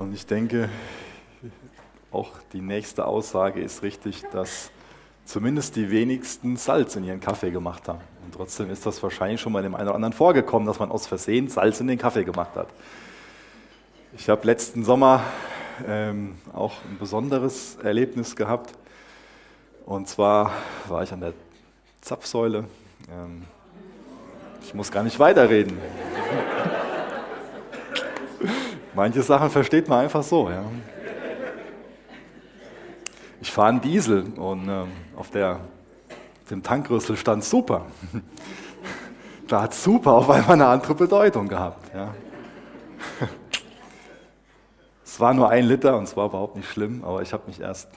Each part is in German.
Und ich denke, auch die nächste Aussage ist richtig, dass zumindest die wenigsten Salz in ihren Kaffee gemacht haben. Und trotzdem ist das wahrscheinlich schon mal dem einen oder anderen vorgekommen, dass man aus Versehen Salz in den Kaffee gemacht hat. Ich habe letzten Sommer ähm, auch ein besonderes Erlebnis gehabt. Und zwar war ich an der Zapfsäule. Ähm, ich muss gar nicht weiterreden. Manche Sachen versteht man einfach so. Ja. Ich fahre einen Diesel und ähm, auf der, dem Tankrüssel stand super. da hat super auf einmal eine andere Bedeutung gehabt. Ja. Es war nur ein Liter und es war überhaupt nicht schlimm, aber ich habe mich erst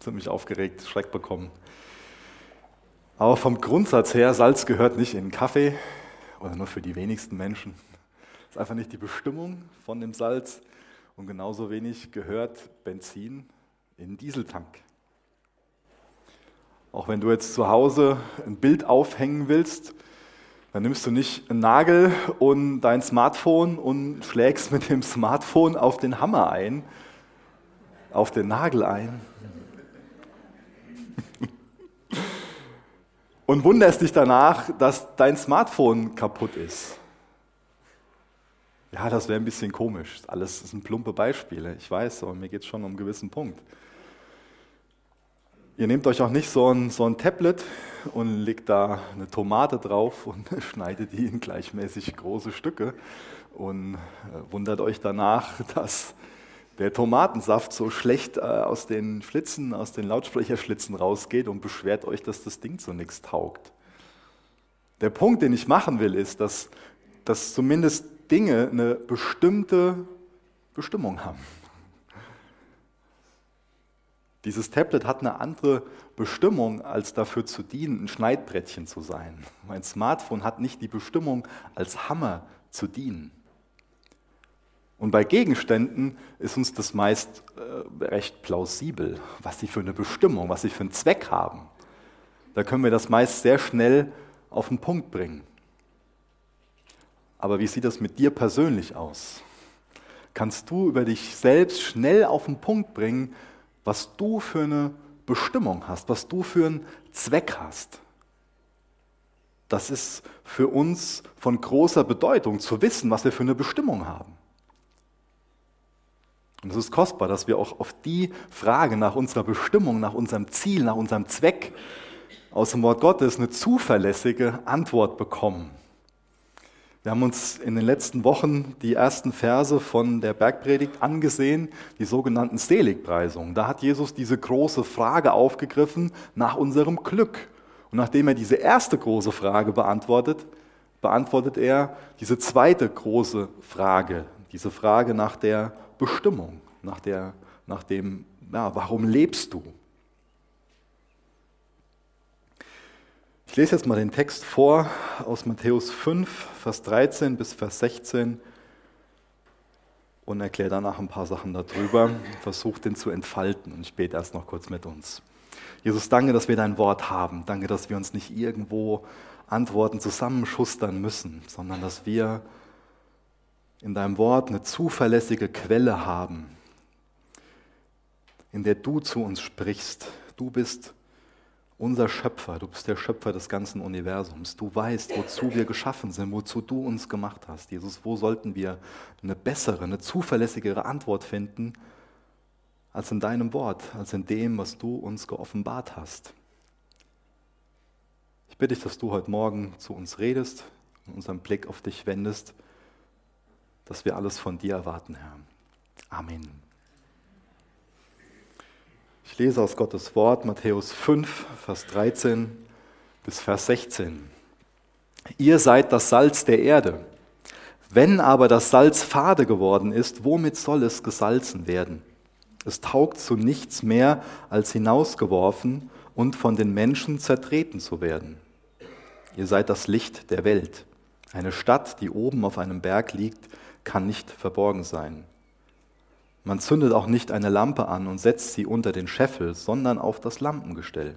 ziemlich aufgeregt, Schreck bekommen. Aber vom Grundsatz her, Salz gehört nicht in Kaffee oder nur für die wenigsten Menschen. Ist einfach nicht die Bestimmung von dem Salz und genauso wenig gehört Benzin in Dieseltank. Auch wenn du jetzt zu Hause ein Bild aufhängen willst, dann nimmst du nicht einen Nagel und dein Smartphone und schlägst mit dem Smartphone auf den Hammer ein, auf den Nagel ein. Und wunderst dich danach, dass dein Smartphone kaputt ist. Ja, das wäre ein bisschen komisch. Alles sind plumpe Beispiele, ich weiß, aber mir geht es schon um einen gewissen Punkt. Ihr nehmt euch auch nicht so ein, so ein Tablet und legt da eine Tomate drauf und schneidet die in gleichmäßig große Stücke und äh, wundert euch danach, dass der Tomatensaft so schlecht äh, aus den Schlitzen, aus den Lautsprecherschlitzen rausgeht und beschwert euch, dass das Ding so nichts taugt. Der Punkt, den ich machen will, ist, dass, dass zumindest Dinge eine bestimmte Bestimmung haben. Dieses Tablet hat eine andere Bestimmung, als dafür zu dienen, ein Schneidbrettchen zu sein. Mein Smartphone hat nicht die Bestimmung, als Hammer zu dienen. Und bei Gegenständen ist uns das meist äh, recht plausibel, was sie für eine Bestimmung, was sie für einen Zweck haben. Da können wir das meist sehr schnell auf den Punkt bringen. Aber wie sieht das mit dir persönlich aus? Kannst du über dich selbst schnell auf den Punkt bringen, was du für eine Bestimmung hast, was du für einen Zweck hast. Das ist für uns von großer Bedeutung zu wissen, was wir für eine Bestimmung haben. Und es ist kostbar, dass wir auch auf die Frage nach unserer Bestimmung, nach unserem Ziel, nach unserem Zweck aus dem Wort Gottes eine zuverlässige Antwort bekommen. Wir haben uns in den letzten Wochen die ersten Verse von der Bergpredigt angesehen, die sogenannten Seligpreisungen. Da hat Jesus diese große Frage aufgegriffen nach unserem Glück. Und nachdem er diese erste große Frage beantwortet, beantwortet er diese zweite große Frage, diese Frage nach der Bestimmung, nach, der, nach dem, ja, warum lebst du? Ich lese jetzt mal den Text vor aus Matthäus 5, Vers 13 bis Vers 16 und erkläre danach ein paar Sachen darüber, versuche den zu entfalten und bete erst noch kurz mit uns. Jesus, danke, dass wir dein Wort haben. Danke, dass wir uns nicht irgendwo Antworten zusammenschustern müssen, sondern dass wir in deinem Wort eine zuverlässige Quelle haben, in der du zu uns sprichst. Du bist unser Schöpfer, du bist der Schöpfer des ganzen Universums. Du weißt, wozu wir geschaffen sind, wozu du uns gemacht hast. Jesus, wo sollten wir eine bessere, eine zuverlässigere Antwort finden als in deinem Wort, als in dem, was du uns geoffenbart hast? Ich bitte dich, dass du heute Morgen zu uns redest und unseren Blick auf dich wendest, dass wir alles von dir erwarten, Herr. Amen. Ich lese aus Gottes Wort Matthäus 5, Vers 13 bis Vers 16. Ihr seid das Salz der Erde. Wenn aber das Salz fade geworden ist, womit soll es gesalzen werden? Es taugt zu nichts mehr, als hinausgeworfen und von den Menschen zertreten zu werden. Ihr seid das Licht der Welt. Eine Stadt, die oben auf einem Berg liegt, kann nicht verborgen sein. Man zündet auch nicht eine Lampe an und setzt sie unter den Scheffel, sondern auf das Lampengestell.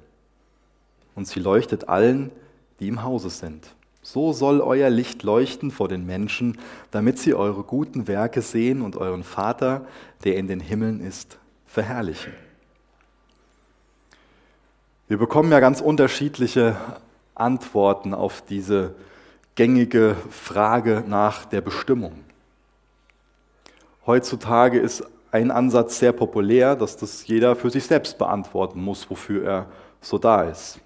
Und sie leuchtet allen, die im Hause sind. So soll euer Licht leuchten vor den Menschen, damit sie eure guten Werke sehen und euren Vater, der in den Himmeln ist, verherrlichen. Wir bekommen ja ganz unterschiedliche Antworten auf diese gängige Frage nach der Bestimmung. Heutzutage ist ein Ansatz sehr populär, dass das jeder für sich selbst beantworten muss, wofür er so da ist.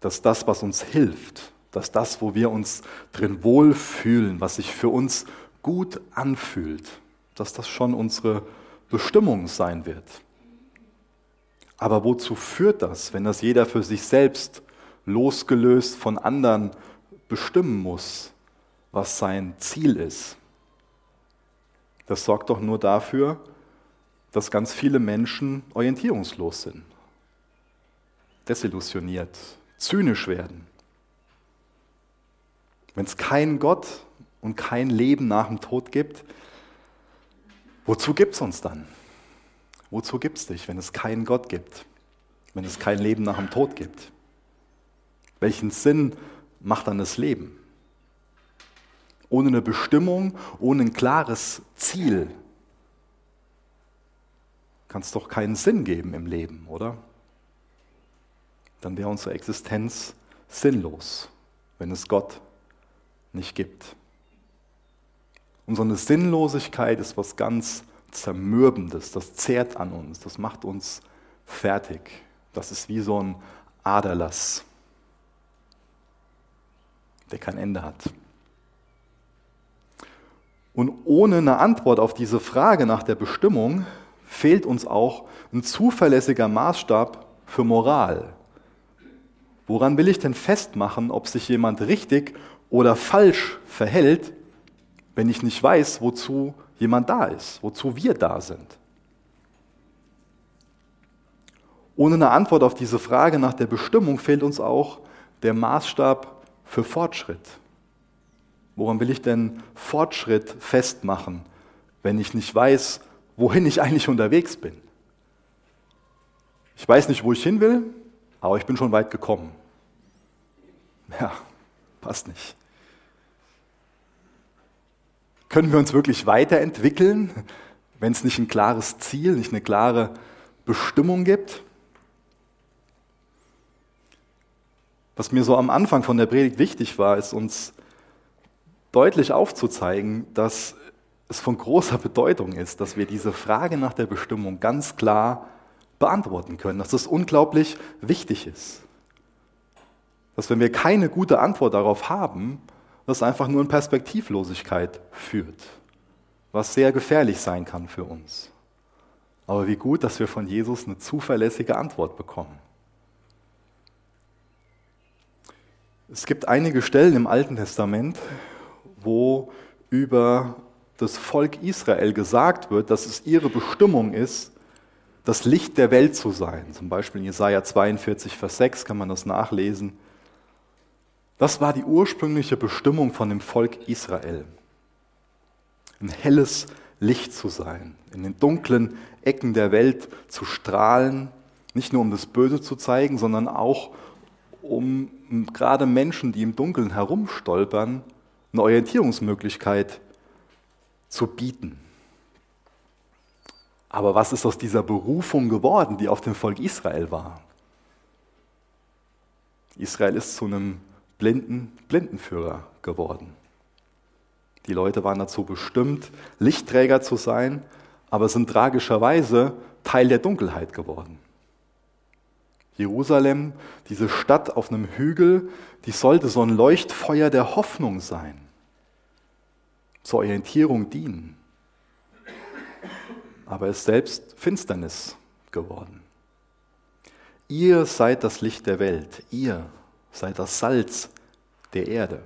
Dass das, was uns hilft, dass das, wo wir uns drin wohlfühlen, was sich für uns gut anfühlt, dass das schon unsere Bestimmung sein wird. Aber wozu führt das, wenn das jeder für sich selbst losgelöst von anderen bestimmen muss, was sein Ziel ist? Das sorgt doch nur dafür, dass ganz viele Menschen orientierungslos sind, desillusioniert, zynisch werden. Wenn es keinen Gott und kein Leben nach dem Tod gibt, wozu gibt es uns dann? Wozu gibt es dich, wenn es keinen Gott gibt? Wenn es kein Leben nach dem Tod gibt? Welchen Sinn macht dann das Leben? Ohne eine Bestimmung, ohne ein klares Ziel kann es doch keinen Sinn geben im Leben, oder? Dann wäre unsere Existenz sinnlos, wenn es Gott nicht gibt. Und so eine Sinnlosigkeit ist was ganz Zermürbendes, das zehrt an uns, das macht uns fertig. Das ist wie so ein Aderlass, der kein Ende hat. Und ohne eine Antwort auf diese Frage nach der Bestimmung fehlt uns auch ein zuverlässiger Maßstab für Moral. Woran will ich denn festmachen, ob sich jemand richtig oder falsch verhält, wenn ich nicht weiß, wozu jemand da ist, wozu wir da sind. Ohne eine Antwort auf diese Frage nach der Bestimmung fehlt uns auch der Maßstab für Fortschritt. Woran will ich denn Fortschritt festmachen, wenn ich nicht weiß, wohin ich eigentlich unterwegs bin? Ich weiß nicht, wo ich hin will, aber ich bin schon weit gekommen. Ja, passt nicht. Können wir uns wirklich weiterentwickeln, wenn es nicht ein klares Ziel, nicht eine klare Bestimmung gibt? Was mir so am Anfang von der Predigt wichtig war, ist uns deutlich aufzuzeigen, dass es von großer Bedeutung ist, dass wir diese Frage nach der Bestimmung ganz klar beantworten können, dass das unglaublich wichtig ist. Dass wenn wir keine gute Antwort darauf haben, das einfach nur in Perspektivlosigkeit führt, was sehr gefährlich sein kann für uns. Aber wie gut, dass wir von Jesus eine zuverlässige Antwort bekommen. Es gibt einige Stellen im Alten Testament, wo über das Volk Israel gesagt wird, dass es ihre Bestimmung ist, das Licht der Welt zu sein. Zum Beispiel in Jesaja 42, Vers 6 kann man das nachlesen. Das war die ursprüngliche Bestimmung von dem Volk Israel. Ein helles Licht zu sein, in den dunklen Ecken der Welt zu strahlen, nicht nur um das Böse zu zeigen, sondern auch um gerade Menschen, die im Dunkeln herumstolpern, eine Orientierungsmöglichkeit zu bieten. Aber was ist aus dieser Berufung geworden, die auf dem Volk Israel war? Israel ist zu einem blinden Blindenführer geworden. Die Leute waren dazu bestimmt, Lichtträger zu sein, aber sind tragischerweise Teil der Dunkelheit geworden. Jerusalem, diese Stadt auf einem Hügel, die sollte so ein Leuchtfeuer der Hoffnung sein, zur Orientierung dienen. Aber es ist selbst Finsternis geworden. Ihr seid das Licht der Welt, ihr sei das Salz der Erde.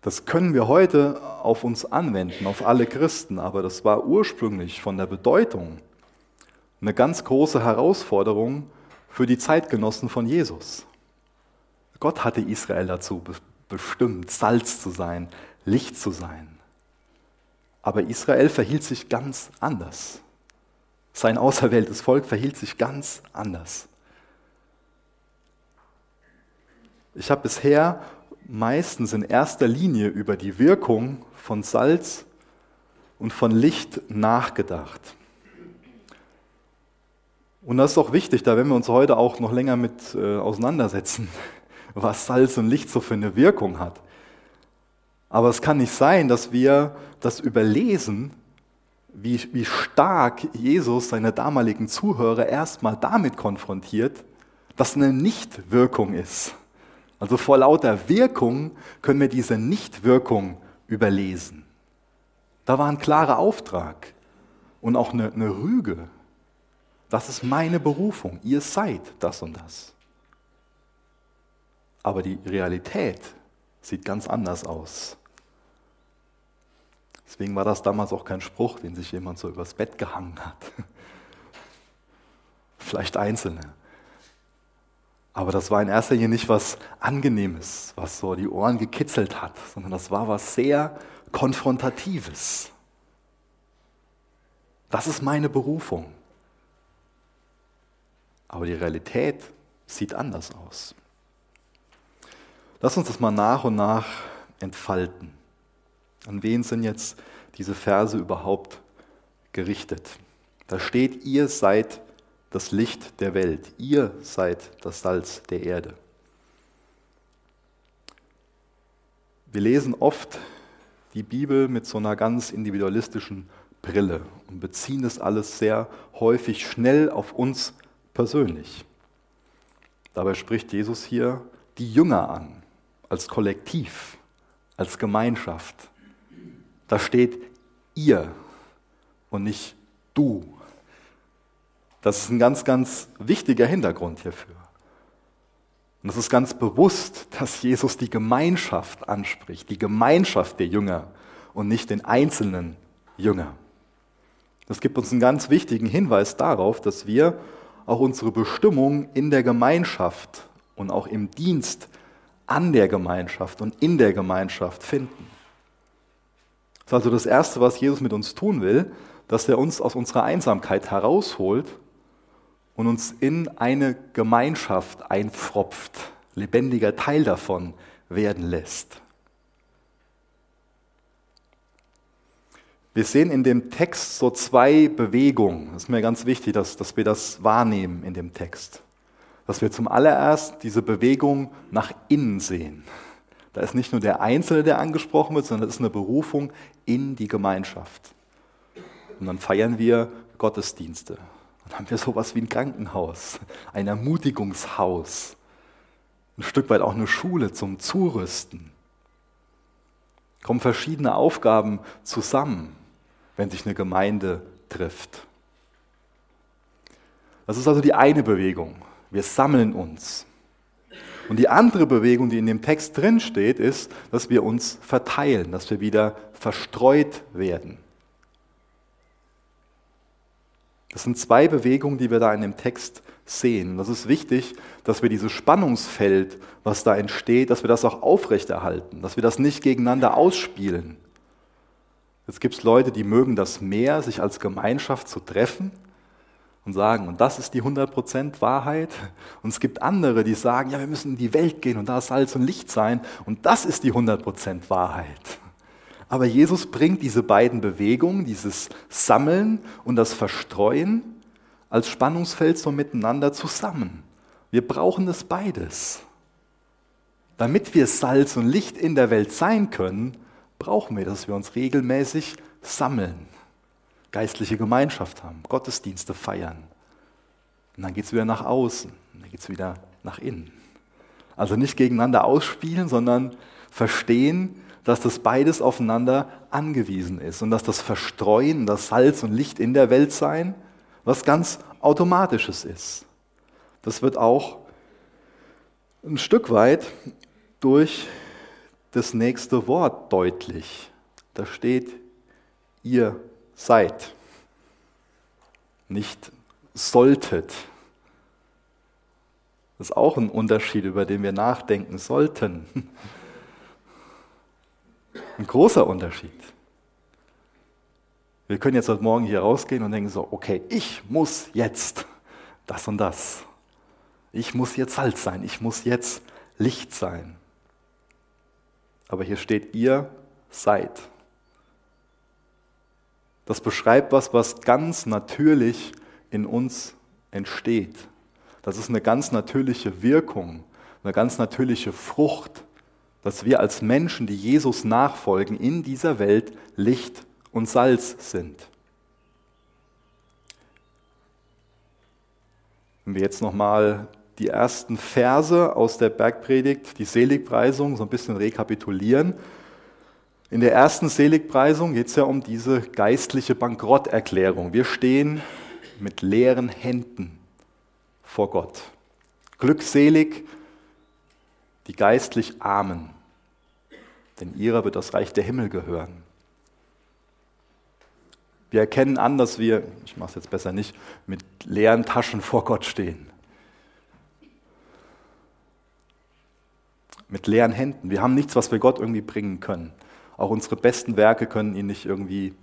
Das können wir heute auf uns anwenden, auf alle Christen, aber das war ursprünglich von der Bedeutung eine ganz große Herausforderung für die Zeitgenossen von Jesus. Gott hatte Israel dazu bestimmt, Salz zu sein, Licht zu sein. Aber Israel verhielt sich ganz anders. Sein auserwähltes Volk verhielt sich ganz anders. Ich habe bisher meistens in erster Linie über die Wirkung von Salz und von Licht nachgedacht. Und das ist auch wichtig, da werden wir uns heute auch noch länger mit äh, auseinandersetzen, was Salz und Licht so für eine Wirkung hat. Aber es kann nicht sein, dass wir das überlesen, wie, wie stark Jesus seine damaligen Zuhörer erstmal damit konfrontiert, dass eine Nichtwirkung ist. Also vor lauter Wirkung können wir diese Nichtwirkung überlesen. Da war ein klarer Auftrag und auch eine, eine Rüge. Das ist meine Berufung. Ihr seid das und das. Aber die Realität sieht ganz anders aus. Deswegen war das damals auch kein Spruch, den sich jemand so übers Bett gehangen hat. Vielleicht Einzelne. Aber das war in erster Linie nicht was Angenehmes, was so die Ohren gekitzelt hat, sondern das war was sehr Konfrontatives. Das ist meine Berufung. Aber die Realität sieht anders aus. Lass uns das mal nach und nach entfalten. An wen sind jetzt diese Verse überhaupt gerichtet? Da steht, ihr seid das Licht der Welt, ihr seid das Salz der Erde. Wir lesen oft die Bibel mit so einer ganz individualistischen Brille und beziehen das alles sehr häufig schnell auf uns persönlich. Dabei spricht Jesus hier die Jünger an, als Kollektiv, als Gemeinschaft. Da steht ihr und nicht du. Das ist ein ganz, ganz wichtiger Hintergrund hierfür. Und es ist ganz bewusst, dass Jesus die Gemeinschaft anspricht, die Gemeinschaft der Jünger und nicht den einzelnen Jünger. Das gibt uns einen ganz wichtigen Hinweis darauf, dass wir auch unsere Bestimmung in der Gemeinschaft und auch im Dienst an der Gemeinschaft und in der Gemeinschaft finden. Das ist also das Erste, was Jesus mit uns tun will, dass er uns aus unserer Einsamkeit herausholt und uns in eine Gemeinschaft einpfropft, lebendiger Teil davon werden lässt. Wir sehen in dem Text so zwei Bewegungen. Das ist mir ganz wichtig, dass, dass wir das wahrnehmen in dem Text. Dass wir zum allererst diese Bewegung nach innen sehen. Da ist nicht nur der Einzelne, der angesprochen wird, sondern es ist eine Berufung in die Gemeinschaft. Und dann feiern wir Gottesdienste. Dann haben wir sowas wie ein Krankenhaus, ein Ermutigungshaus, ein Stück weit auch eine Schule zum Zurüsten. Kommen verschiedene Aufgaben zusammen wenn sich eine Gemeinde trifft. Das ist also die eine Bewegung. Wir sammeln uns. Und die andere Bewegung, die in dem Text drin steht, ist, dass wir uns verteilen, dass wir wieder verstreut werden. Das sind zwei Bewegungen, die wir da in dem Text sehen. Das ist wichtig, dass wir dieses Spannungsfeld, was da entsteht, dass wir das auch aufrechterhalten, dass wir das nicht gegeneinander ausspielen. Jetzt gibt es Leute, die mögen das mehr, sich als Gemeinschaft zu treffen und sagen, und das ist die 100% Wahrheit. Und es gibt andere, die sagen, ja, wir müssen in die Welt gehen und da Salz und Licht sein und das ist die 100% Wahrheit. Aber Jesus bringt diese beiden Bewegungen, dieses Sammeln und das Verstreuen, als Spannungsfeld so miteinander zusammen. Wir brauchen das beides. Damit wir Salz und Licht in der Welt sein können, brauchen wir, dass wir uns regelmäßig sammeln, geistliche Gemeinschaft haben, Gottesdienste feiern. Und dann geht es wieder nach außen, dann geht es wieder nach innen. Also nicht gegeneinander ausspielen, sondern verstehen, dass das beides aufeinander angewiesen ist und dass das Verstreuen, das Salz und Licht in der Welt sein, was ganz Automatisches ist. Das wird auch ein Stück weit durch das nächste Wort deutlich. Da steht, ihr seid, nicht solltet. Das ist auch ein Unterschied, über den wir nachdenken sollten. Ein großer Unterschied. Wir können jetzt heute Morgen hier rausgehen und denken so, okay, ich muss jetzt das und das. Ich muss jetzt Salz sein, ich muss jetzt Licht sein. Aber hier steht, ihr seid. Das beschreibt was, was ganz natürlich in uns entsteht. Das ist eine ganz natürliche Wirkung, eine ganz natürliche Frucht, dass wir als Menschen, die Jesus nachfolgen, in dieser Welt Licht und Salz sind. Wenn wir jetzt nochmal die ersten Verse aus der Bergpredigt, die Seligpreisung, so ein bisschen rekapitulieren. In der ersten Seligpreisung geht es ja um diese geistliche Bankrotterklärung. Wir stehen mit leeren Händen vor Gott. Glückselig die geistlich Armen, denn ihrer wird das Reich der Himmel gehören. Wir erkennen an, dass wir, ich mache es jetzt besser nicht, mit leeren Taschen vor Gott stehen. mit leeren Händen. Wir haben nichts, was wir Gott irgendwie bringen können. Auch unsere besten Werke können ihn nicht irgendwie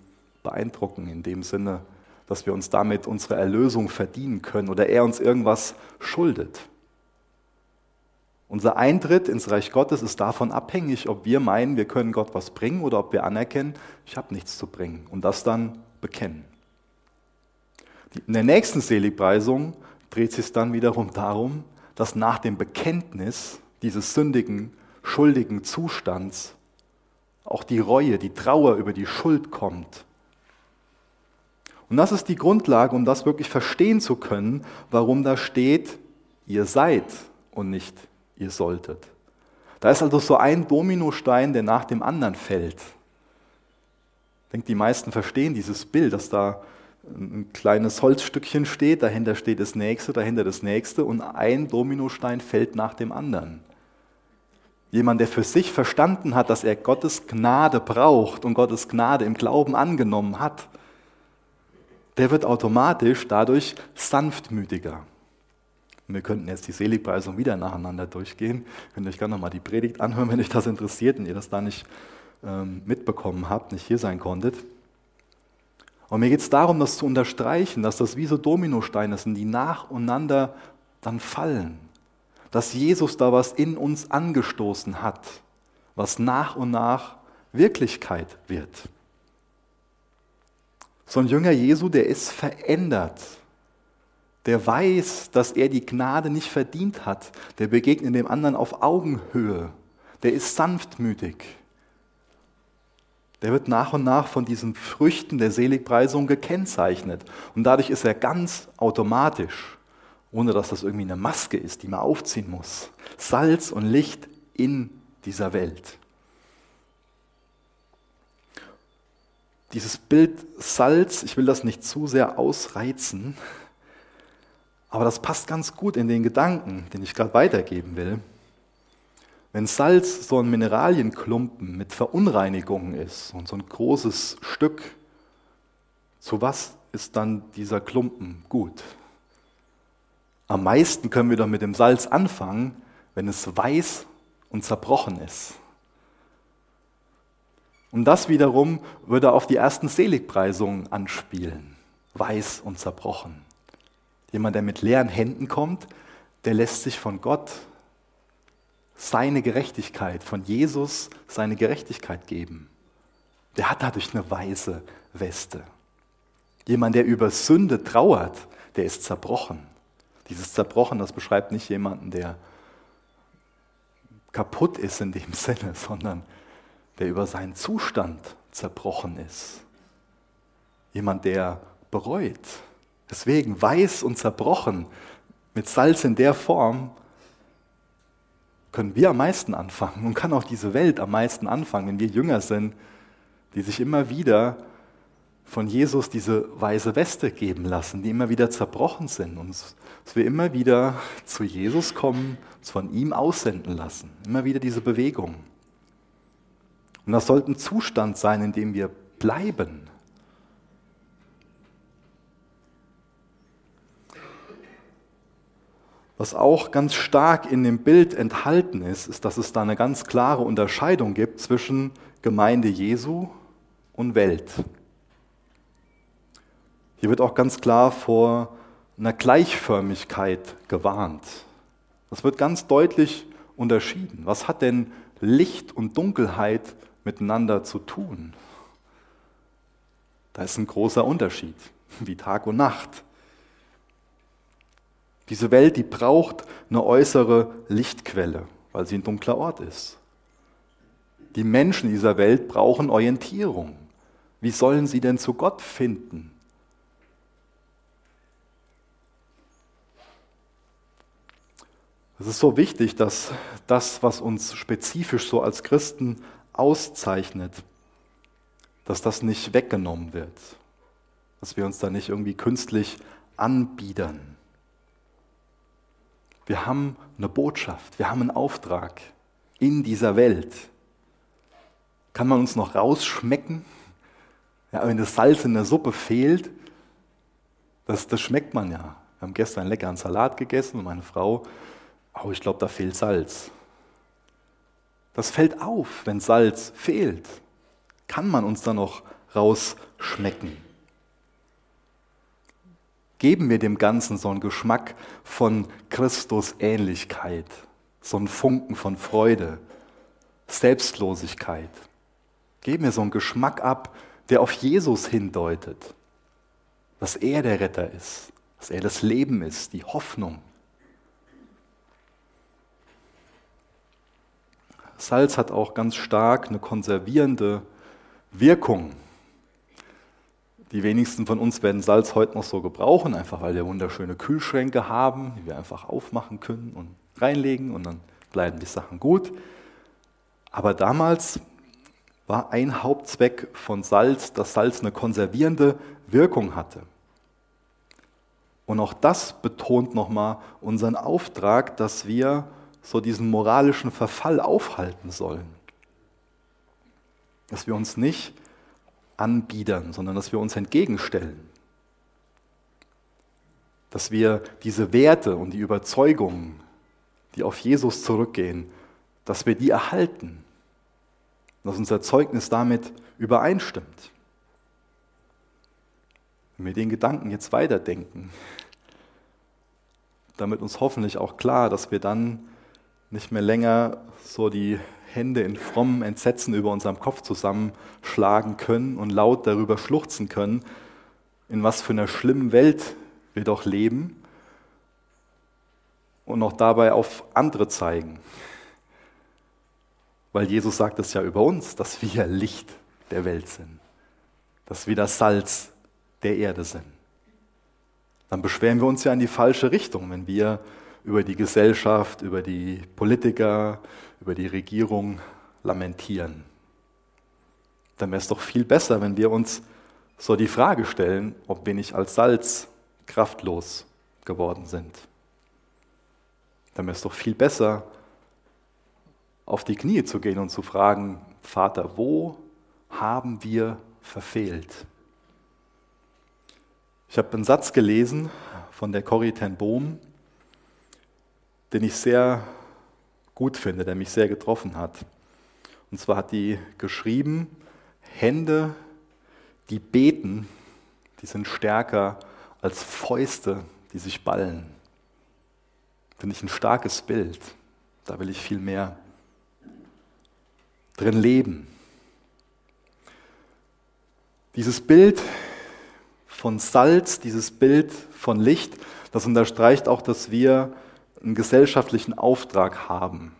beeindrucken, in dem Sinne, dass wir uns damit unsere Erlösung verdienen können oder er uns irgendwas schuldet. Unser Eintritt ins Reich Gottes ist davon abhängig, ob wir meinen, wir können Gott was bringen oder ob wir anerkennen, ich habe nichts zu bringen und das dann bekennen. In der nächsten Seligpreisung dreht sich dann wiederum darum, dass nach dem Bekenntnis dieses sündigen, schuldigen Zustands auch die Reue, die Trauer über die Schuld kommt. Und das ist die Grundlage, um das wirklich verstehen zu können, warum da steht, ihr seid und nicht ihr solltet. Da ist also so ein Dominostein, der nach dem anderen fällt. Ich denke, die meisten verstehen dieses Bild, dass da ein kleines Holzstückchen steht, dahinter steht das nächste, dahinter das nächste und ein Dominostein fällt nach dem anderen. Jemand, der für sich verstanden hat, dass er Gottes Gnade braucht und Gottes Gnade im Glauben angenommen hat, der wird automatisch dadurch sanftmütiger. Und wir könnten jetzt die Seligpreisung wieder nacheinander durchgehen. Könnt ihr euch gerne nochmal die Predigt anhören, wenn euch das interessiert und ihr das da nicht ähm, mitbekommen habt, nicht hier sein konntet. Und mir geht es darum, das zu unterstreichen, dass das wie so Dominosteine sind, die nacheinander dann fallen dass Jesus da was in uns angestoßen hat, was nach und nach Wirklichkeit wird. So ein Jünger Jesu, der ist verändert. Der weiß, dass er die Gnade nicht verdient hat. Der begegnet dem anderen auf Augenhöhe. Der ist sanftmütig. Der wird nach und nach von diesen Früchten der Seligpreisung gekennzeichnet. Und dadurch ist er ganz automatisch ohne dass das irgendwie eine Maske ist, die man aufziehen muss. Salz und Licht in dieser Welt. Dieses Bild Salz, ich will das nicht zu sehr ausreizen, aber das passt ganz gut in den Gedanken, den ich gerade weitergeben will. Wenn Salz so ein Mineralienklumpen mit Verunreinigungen ist und so ein großes Stück, zu was ist dann dieser Klumpen gut? Am meisten können wir doch mit dem Salz anfangen, wenn es weiß und zerbrochen ist. Und das wiederum würde auf die ersten Seligpreisungen anspielen. Weiß und zerbrochen. Jemand, der mit leeren Händen kommt, der lässt sich von Gott seine Gerechtigkeit, von Jesus seine Gerechtigkeit geben. Der hat dadurch eine weiße Weste. Jemand, der über Sünde trauert, der ist zerbrochen. Dieses Zerbrochen, das beschreibt nicht jemanden, der kaputt ist in dem Sinne, sondern der über seinen Zustand zerbrochen ist. Jemand, der bereut. Deswegen weiß und zerbrochen mit Salz in der Form können wir am meisten anfangen und kann auch diese Welt am meisten anfangen, wenn wir Jünger sind, die sich immer wieder von Jesus diese weiße Weste geben lassen, die immer wieder zerbrochen sind und dass wir immer wieder zu Jesus kommen, uns von ihm aussenden lassen. Immer wieder diese Bewegung. Und das sollte ein Zustand sein, in dem wir bleiben. Was auch ganz stark in dem Bild enthalten ist, ist, dass es da eine ganz klare Unterscheidung gibt zwischen Gemeinde Jesu und Welt. Hier wird auch ganz klar vor einer Gleichförmigkeit gewarnt. Das wird ganz deutlich unterschieden? Was hat denn Licht und Dunkelheit miteinander zu tun? Da ist ein großer Unterschied, wie Tag und Nacht. Diese Welt, die braucht eine äußere Lichtquelle, weil sie ein dunkler Ort ist. Die Menschen dieser Welt brauchen Orientierung. Wie sollen sie denn zu Gott finden? Es ist so wichtig, dass das, was uns spezifisch so als Christen auszeichnet, dass das nicht weggenommen wird, dass wir uns da nicht irgendwie künstlich anbiedern. Wir haben eine Botschaft, wir haben einen Auftrag in dieser Welt. Kann man uns noch rausschmecken? Ja, wenn das Salz in der Suppe fehlt, das, das schmeckt man ja. Wir haben gestern einen leckeren Salat gegessen und meine Frau oh, ich glaube, da fehlt Salz. Das fällt auf, wenn Salz fehlt. Kann man uns da noch rausschmecken? Geben wir dem Ganzen so einen Geschmack von Christus-Ähnlichkeit, so einen Funken von Freude, Selbstlosigkeit. Geben wir so einen Geschmack ab, der auf Jesus hindeutet, dass er der Retter ist, dass er das Leben ist, die Hoffnung. Salz hat auch ganz stark eine konservierende Wirkung. Die wenigsten von uns werden Salz heute noch so gebrauchen, einfach weil wir wunderschöne Kühlschränke haben, die wir einfach aufmachen können und reinlegen und dann bleiben die Sachen gut. Aber damals war ein Hauptzweck von Salz, dass Salz eine konservierende Wirkung hatte. Und auch das betont nochmal unseren Auftrag, dass wir so diesen moralischen Verfall aufhalten sollen. Dass wir uns nicht anbiedern, sondern dass wir uns entgegenstellen. Dass wir diese Werte und die Überzeugungen, die auf Jesus zurückgehen, dass wir die erhalten. Dass unser Zeugnis damit übereinstimmt. Wenn wir den Gedanken jetzt weiterdenken, damit uns hoffentlich auch klar, dass wir dann nicht mehr länger so die Hände in frommem Entsetzen über unserem Kopf zusammenschlagen können und laut darüber schluchzen können, in was für einer schlimmen Welt wir doch leben und noch dabei auf andere zeigen. Weil Jesus sagt es ja über uns, dass wir Licht der Welt sind, dass wir das Salz der Erde sind. Dann beschweren wir uns ja in die falsche Richtung, wenn wir über die Gesellschaft, über die Politiker, über die Regierung lamentieren. Dann wäre es doch viel besser, wenn wir uns so die Frage stellen, ob wir nicht als Salz kraftlos geworden sind. Dann wäre es doch viel besser, auf die Knie zu gehen und zu fragen, Vater, wo haben wir verfehlt? Ich habe einen Satz gelesen von der Corrie ten Bohm, den ich sehr gut finde, der mich sehr getroffen hat. Und zwar hat die geschrieben, Hände, die beten, die sind stärker als Fäuste, die sich ballen. Finde ich ein starkes Bild. Da will ich viel mehr drin leben. Dieses Bild von Salz, dieses Bild von Licht, das unterstreicht auch, dass wir einen gesellschaftlichen Auftrag haben.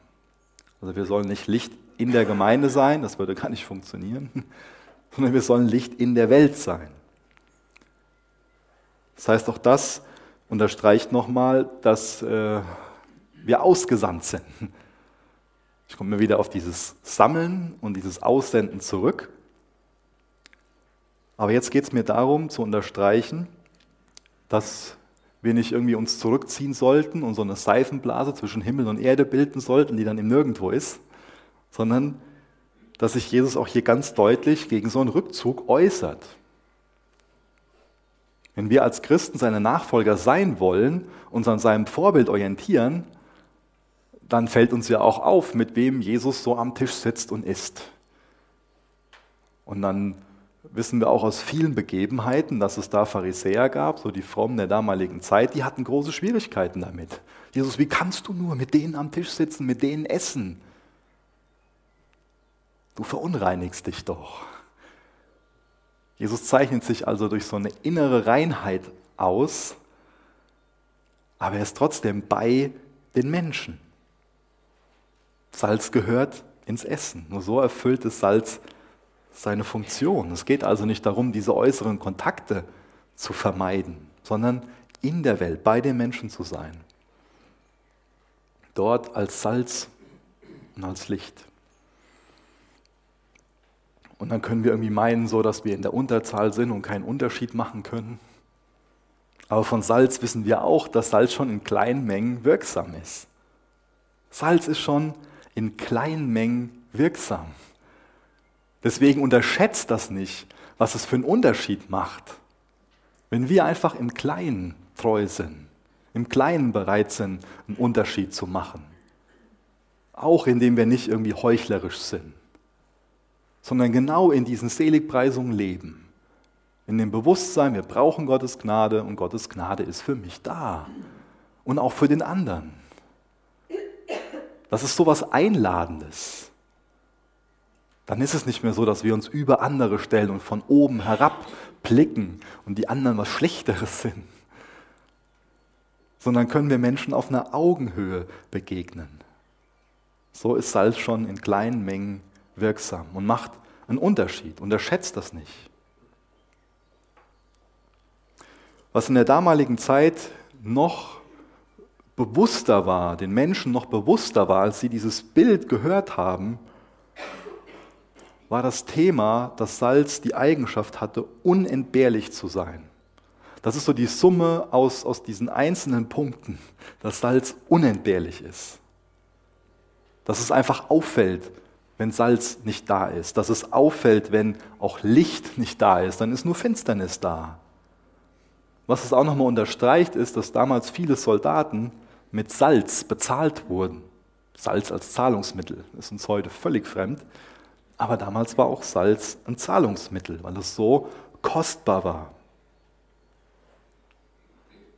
Also wir sollen nicht Licht in der Gemeinde sein, das würde gar nicht funktionieren, sondern wir sollen Licht in der Welt sein. Das heißt, auch das unterstreicht nochmal, dass äh, wir ausgesandt sind. Ich komme mir wieder auf dieses Sammeln und dieses Aussenden zurück. Aber jetzt geht es mir darum zu unterstreichen, dass wir nicht irgendwie uns zurückziehen sollten und so eine Seifenblase zwischen Himmel und Erde bilden sollten, die dann im Nirgendwo ist, sondern dass sich Jesus auch hier ganz deutlich gegen so einen Rückzug äußert. Wenn wir als Christen seine Nachfolger sein wollen, uns an seinem Vorbild orientieren, dann fällt uns ja auch auf, mit wem Jesus so am Tisch sitzt und isst. Und dann wissen wir auch aus vielen Begebenheiten, dass es da Pharisäer gab, so die Frommen der damaligen Zeit, die hatten große Schwierigkeiten damit. Jesus, wie kannst du nur mit denen am Tisch sitzen, mit denen essen? Du verunreinigst dich doch. Jesus zeichnet sich also durch so eine innere Reinheit aus, aber er ist trotzdem bei den Menschen. Salz gehört ins Essen. Nur so erfüllt das Salz seine Funktion. Es geht also nicht darum, diese äußeren Kontakte zu vermeiden, sondern in der Welt, bei den Menschen zu sein. Dort als Salz und als Licht. Und dann können wir irgendwie meinen, so dass wir in der Unterzahl sind und keinen Unterschied machen können. Aber von Salz wissen wir auch, dass Salz schon in kleinen Mengen wirksam ist. Salz ist schon in kleinen Mengen wirksam. Deswegen unterschätzt das nicht, was es für einen Unterschied macht. Wenn wir einfach im Kleinen treu sind, im Kleinen bereit sind, einen Unterschied zu machen. Auch indem wir nicht irgendwie heuchlerisch sind, sondern genau in diesen Seligpreisungen leben. In dem Bewusstsein, wir brauchen Gottes Gnade und Gottes Gnade ist für mich da. Und auch für den anderen. Das ist so was Einladendes dann ist es nicht mehr so, dass wir uns über andere stellen und von oben herab blicken und die anderen was Schlechteres sind, sondern können wir Menschen auf einer Augenhöhe begegnen. So ist Salz schon in kleinen Mengen wirksam und macht einen Unterschied. Unterschätzt das nicht. Was in der damaligen Zeit noch bewusster war, den Menschen noch bewusster war, als sie dieses Bild gehört haben, war das Thema, dass Salz die Eigenschaft hatte, unentbehrlich zu sein. Das ist so die Summe aus, aus diesen einzelnen Punkten, dass Salz unentbehrlich ist. Dass es einfach auffällt, wenn Salz nicht da ist. Dass es auffällt, wenn auch Licht nicht da ist. Dann ist nur Finsternis da. Was es auch nochmal unterstreicht, ist, dass damals viele Soldaten mit Salz bezahlt wurden. Salz als Zahlungsmittel ist uns heute völlig fremd. Aber damals war auch Salz ein Zahlungsmittel, weil es so kostbar war.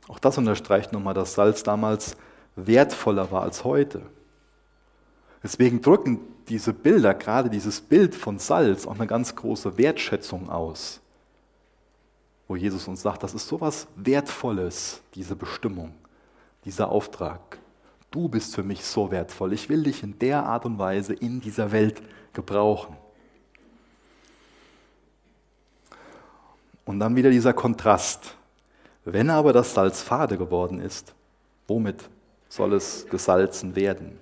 Auch das unterstreicht nochmal, dass Salz damals wertvoller war als heute. Deswegen drücken diese Bilder, gerade dieses Bild von Salz, auch eine ganz große Wertschätzung aus, wo Jesus uns sagt, das ist so was Wertvolles, diese Bestimmung, dieser Auftrag. Du bist für mich so wertvoll. Ich will dich in der Art und Weise in dieser Welt gebrauchen. Und dann wieder dieser Kontrast. Wenn aber das Salz fade geworden ist, womit soll es gesalzen werden?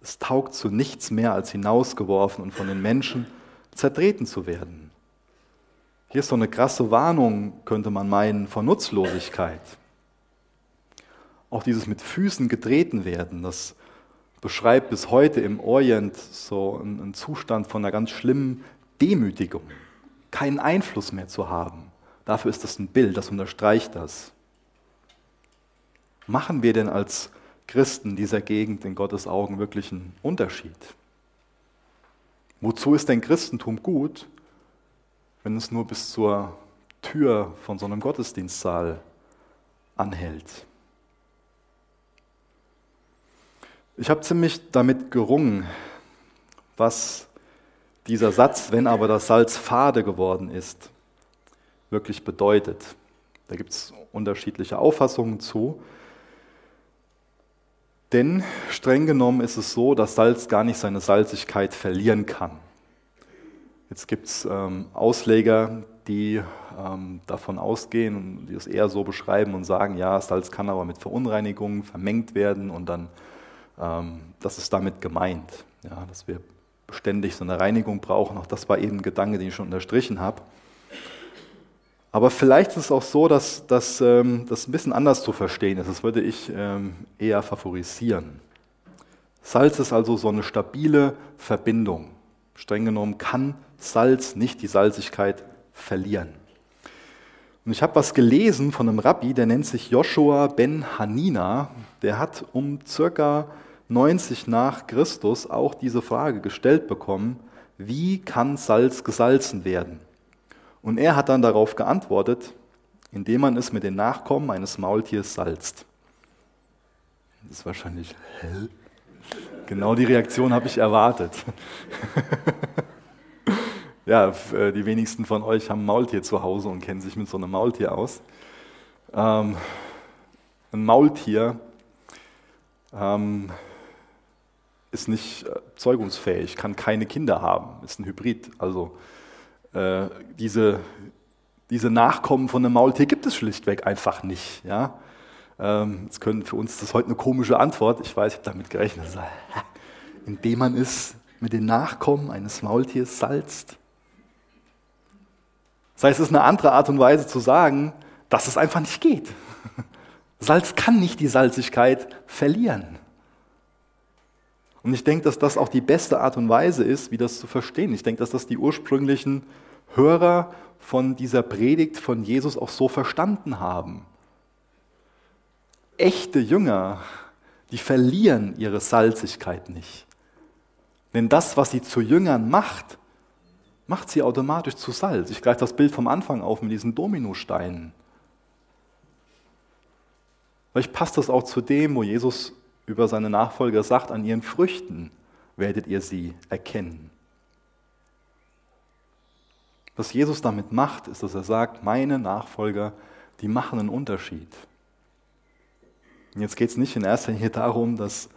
Es taugt zu nichts mehr, als hinausgeworfen und von den Menschen zertreten zu werden. Hier ist so eine krasse Warnung, könnte man meinen, von Nutzlosigkeit. Auch dieses mit Füßen getreten werden, das beschreibt bis heute im Orient so einen Zustand von einer ganz schlimmen Demütigung, keinen Einfluss mehr zu haben. Dafür ist das ein Bild, das unterstreicht das. Machen wir denn als Christen dieser Gegend in Gottes Augen wirklich einen Unterschied? Wozu ist denn Christentum gut, wenn es nur bis zur Tür von so einem Gottesdienstsaal anhält? Ich habe ziemlich damit gerungen, was dieser Satz, wenn aber das Salz fade geworden ist, wirklich bedeutet. Da gibt es unterschiedliche Auffassungen zu. Denn streng genommen ist es so, dass Salz gar nicht seine Salzigkeit verlieren kann. Jetzt gibt es ähm, Ausleger, die ähm, davon ausgehen und die es eher so beschreiben und sagen, ja, Salz kann aber mit Verunreinigungen vermengt werden und dann das ist damit gemeint, ja, dass wir beständig so eine Reinigung brauchen. Auch das war eben ein Gedanke, den ich schon unterstrichen habe. Aber vielleicht ist es auch so, dass, dass ähm, das ein bisschen anders zu verstehen ist. Das würde ich ähm, eher favorisieren. Salz ist also so eine stabile Verbindung. Streng genommen kann Salz nicht die Salzigkeit verlieren. Und ich habe was gelesen von einem Rabbi, der nennt sich Joshua ben Hanina. Der hat um circa 90 nach Christus auch diese Frage gestellt bekommen, wie kann Salz gesalzen werden? Und er hat dann darauf geantwortet, indem man es mit den Nachkommen eines Maultiers salzt. Das ist wahrscheinlich hell. Genau die Reaktion habe ich erwartet. ja, äh, die wenigsten von euch haben ein Maultier zu Hause und kennen sich mit so einem Maultier aus. Ähm, ein Maultier ähm, ist nicht äh, zeugungsfähig, kann keine Kinder haben, ist ein Hybrid. Also äh, diese, diese Nachkommen von einem Maultier gibt es schlichtweg einfach nicht. Ja? Ähm, jetzt können für uns das heute eine komische Antwort. Ich weiß, ich habe damit gerechnet. Indem man es mit den Nachkommen eines Maultiers salzt. Das heißt, es ist eine andere Art und Weise zu sagen, dass es einfach nicht geht. Salz kann nicht die Salzigkeit verlieren. Und ich denke, dass das auch die beste Art und Weise ist, wie das zu verstehen. Ich denke, dass das die ursprünglichen Hörer von dieser Predigt von Jesus auch so verstanden haben echte Jünger, die verlieren ihre Salzigkeit nicht. Denn das, was sie zu Jüngern macht, macht sie automatisch zu Salz. Ich greife das Bild vom Anfang auf mit diesen Dominosteinen. Vielleicht passt das auch zu dem, wo Jesus über seine Nachfolger sagt, an ihren Früchten werdet ihr sie erkennen. Was Jesus damit macht, ist, dass er sagt, meine Nachfolger, die machen einen Unterschied. Und jetzt geht es nicht in erster Linie darum, dass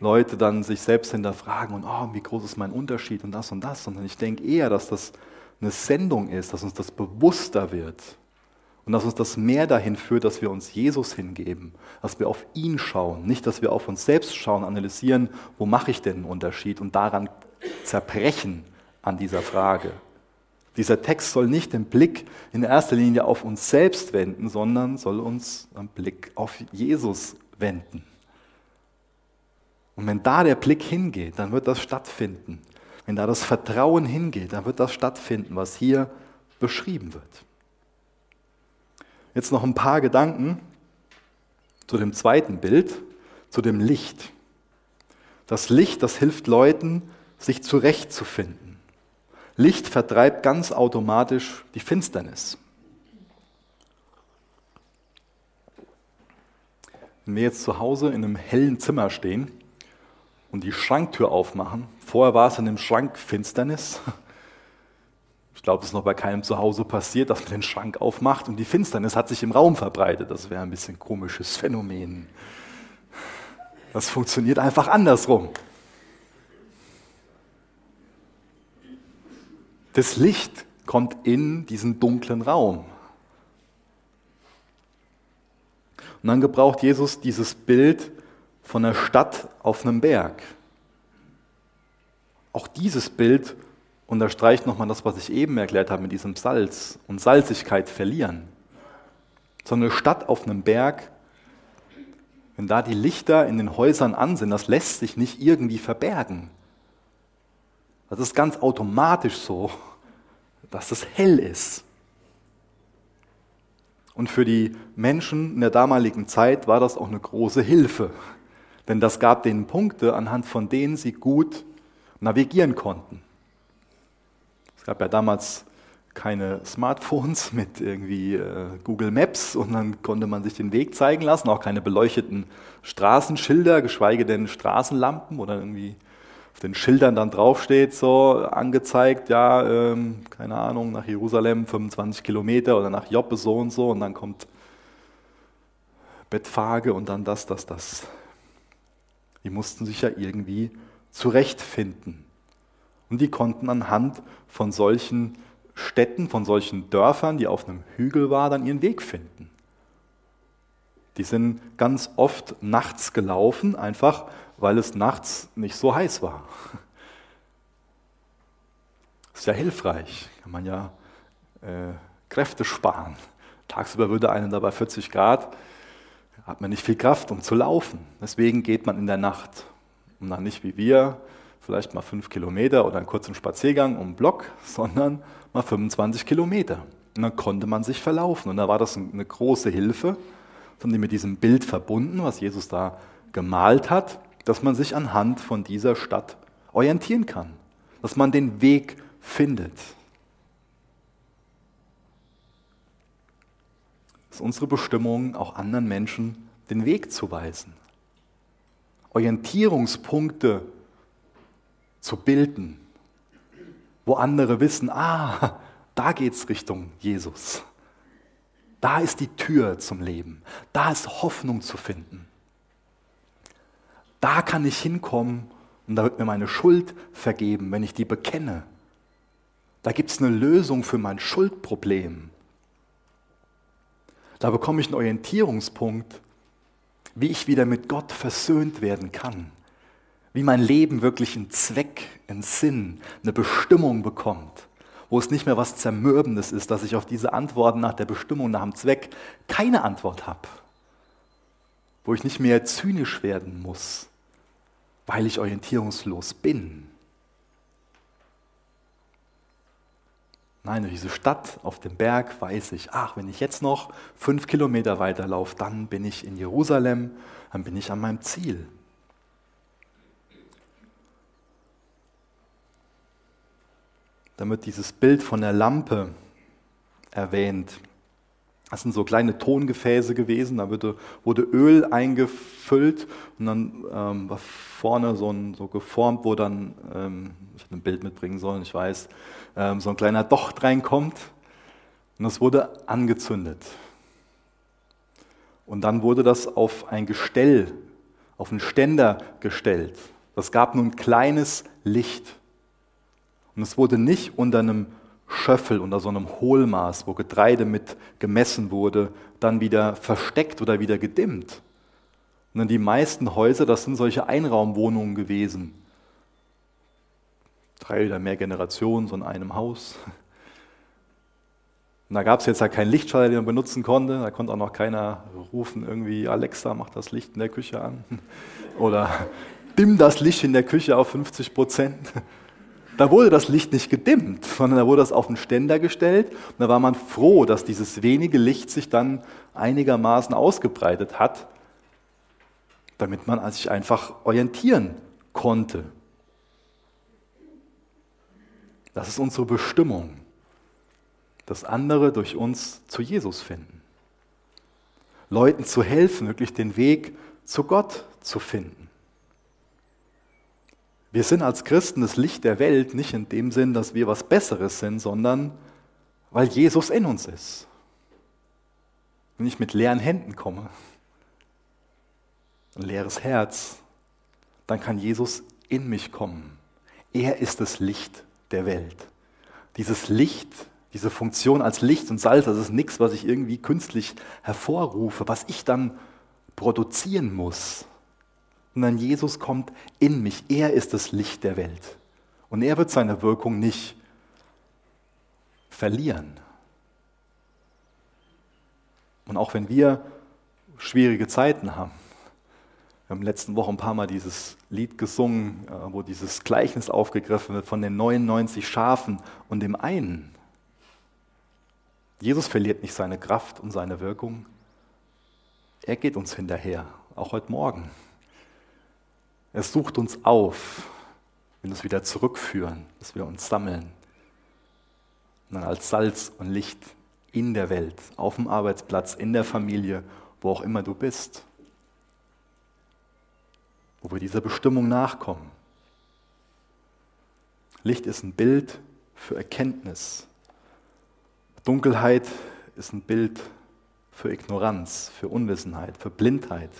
Leute dann sich selbst hinterfragen und, oh, wie groß ist mein Unterschied und das und das, sondern ich denke eher, dass das eine Sendung ist, dass uns das bewusster wird und dass uns das mehr dahin führt, dass wir uns Jesus hingeben, dass wir auf ihn schauen, nicht, dass wir auf uns selbst schauen, analysieren, wo mache ich denn einen Unterschied und daran zerbrechen an dieser Frage. Dieser Text soll nicht den Blick in erster Linie auf uns selbst wenden, sondern soll uns einen Blick auf Jesus wenden. Und wenn da der Blick hingeht, dann wird das stattfinden. Wenn da das Vertrauen hingeht, dann wird das stattfinden, was hier beschrieben wird. Jetzt noch ein paar Gedanken zu dem zweiten Bild, zu dem Licht. Das Licht, das hilft Leuten, sich zurechtzufinden. Licht vertreibt ganz automatisch die Finsternis. Wenn wir jetzt zu Hause in einem hellen Zimmer stehen und die Schranktür aufmachen, vorher war es in dem Schrank Finsternis. Glaube, es ist noch bei keinem zu Hause passiert, dass man den Schrank aufmacht und die Finsternis hat sich im Raum verbreitet. Das wäre ein bisschen komisches Phänomen. Das funktioniert einfach andersrum. Das Licht kommt in diesen dunklen Raum. Und dann gebraucht Jesus dieses Bild von einer Stadt auf einem Berg. Auch dieses Bild unterstreicht nochmal das, was ich eben erklärt habe mit diesem Salz und Salzigkeit verlieren. So eine Stadt auf einem Berg, wenn da die Lichter in den Häusern an sind, das lässt sich nicht irgendwie verbergen. Das ist ganz automatisch so, dass es hell ist. Und für die Menschen in der damaligen Zeit war das auch eine große Hilfe. Denn das gab denen Punkte, anhand von denen sie gut navigieren konnten. Gab ja damals keine Smartphones mit irgendwie äh, Google Maps und dann konnte man sich den Weg zeigen lassen, auch keine beleuchteten Straßenschilder, geschweige denn Straßenlampen oder irgendwie auf den Schildern dann draufsteht, so angezeigt, ja, ähm, keine Ahnung, nach Jerusalem 25 Kilometer oder nach Joppe so und so und dann kommt Bettfage und dann das, das, das. Die mussten sich ja irgendwie zurechtfinden. Und die konnten anhand von solchen Städten, von solchen Dörfern, die auf einem Hügel waren, dann ihren Weg finden. Die sind ganz oft nachts gelaufen, einfach weil es nachts nicht so heiß war. Ist ja hilfreich, kann man ja äh, Kräfte sparen. Tagsüber würde einem dabei 40 Grad, hat man nicht viel Kraft, um zu laufen. Deswegen geht man in der Nacht. Und dann nicht wie wir, vielleicht mal fünf Kilometer oder einen kurzen Spaziergang um einen Block, sondern mal 25 Kilometer. Und dann konnte man sich verlaufen. Und da war das eine große Hilfe. Das haben mit diesem Bild verbunden, was Jesus da gemalt hat dass man sich anhand von dieser Stadt orientieren kann, dass man den Weg findet. ist unsere Bestimmung, auch anderen Menschen den Weg zu weisen. Orientierungspunkte zu bilden, wo andere wissen, ah, da geht es Richtung Jesus. Da ist die Tür zum Leben. Da ist Hoffnung zu finden. Da kann ich hinkommen und da wird mir meine Schuld vergeben, wenn ich die bekenne. Da gibt es eine Lösung für mein Schuldproblem. Da bekomme ich einen Orientierungspunkt, wie ich wieder mit Gott versöhnt werden kann. Wie mein Leben wirklich einen Zweck, einen Sinn, eine Bestimmung bekommt. Wo es nicht mehr was Zermürbendes ist, dass ich auf diese Antworten nach der Bestimmung, nach dem Zweck keine Antwort habe. Wo ich nicht mehr zynisch werden muss, weil ich orientierungslos bin. Nein, durch diese Stadt auf dem Berg weiß ich, ach, wenn ich jetzt noch fünf Kilometer weiterlaufe, dann bin ich in Jerusalem, dann bin ich an meinem Ziel. Wird dieses Bild von der Lampe erwähnt. Das sind so kleine Tongefäße gewesen, da wurde, wurde Öl eingefüllt und dann ähm, war vorne so, ein, so geformt, wo dann, ähm, ich hätte ein Bild mitbringen sollen, ich weiß, ähm, so ein kleiner Docht reinkommt und das wurde angezündet. Und dann wurde das auf ein Gestell, auf einen Ständer gestellt. Das gab nun kleines Licht. Und es wurde nicht unter einem Schöffel unter so einem Hohlmaß, wo Getreide mit gemessen wurde, dann wieder versteckt oder wieder gedimmt. Dann die meisten Häuser, das sind solche Einraumwohnungen gewesen. Drei oder mehr Generationen, so in einem Haus. Und da gab es jetzt ja keinen Lichtschalter, den man benutzen konnte. Da konnte auch noch keiner rufen, irgendwie, Alexa, mach das Licht in der Küche an. Oder dimm das Licht in der Küche auf 50 Prozent. Da wurde das Licht nicht gedimmt, sondern da wurde es auf den Ständer gestellt. Und da war man froh, dass dieses wenige Licht sich dann einigermaßen ausgebreitet hat, damit man sich einfach orientieren konnte. Das ist unsere Bestimmung, dass andere durch uns zu Jesus finden. Leuten zu helfen, wirklich den Weg zu Gott zu finden. Wir sind als Christen das Licht der Welt nicht in dem Sinn, dass wir was Besseres sind, sondern weil Jesus in uns ist. Wenn ich mit leeren Händen komme, ein leeres Herz, dann kann Jesus in mich kommen. Er ist das Licht der Welt. Dieses Licht, diese Funktion als Licht und Salz, das ist nichts, was ich irgendwie künstlich hervorrufe, was ich dann produzieren muss, sondern Jesus kommt in mich. Er ist das Licht der Welt. Und er wird seine Wirkung nicht verlieren. Und auch wenn wir schwierige Zeiten haben, wir haben letzten Woche ein paar Mal dieses Lied gesungen, äh, wo dieses Gleichnis aufgegriffen wird von den 99 Schafen und dem einen. Jesus verliert nicht seine Kraft und seine Wirkung. Er geht uns hinterher, auch heute Morgen. Er sucht uns auf, will uns wieder zurückführen, dass wir uns sammeln. Und dann als Salz und Licht in der Welt, auf dem Arbeitsplatz, in der Familie, wo auch immer du bist. Wo wir dieser Bestimmung nachkommen. Licht ist ein Bild für Erkenntnis. Dunkelheit ist ein Bild für Ignoranz, für Unwissenheit, für Blindheit.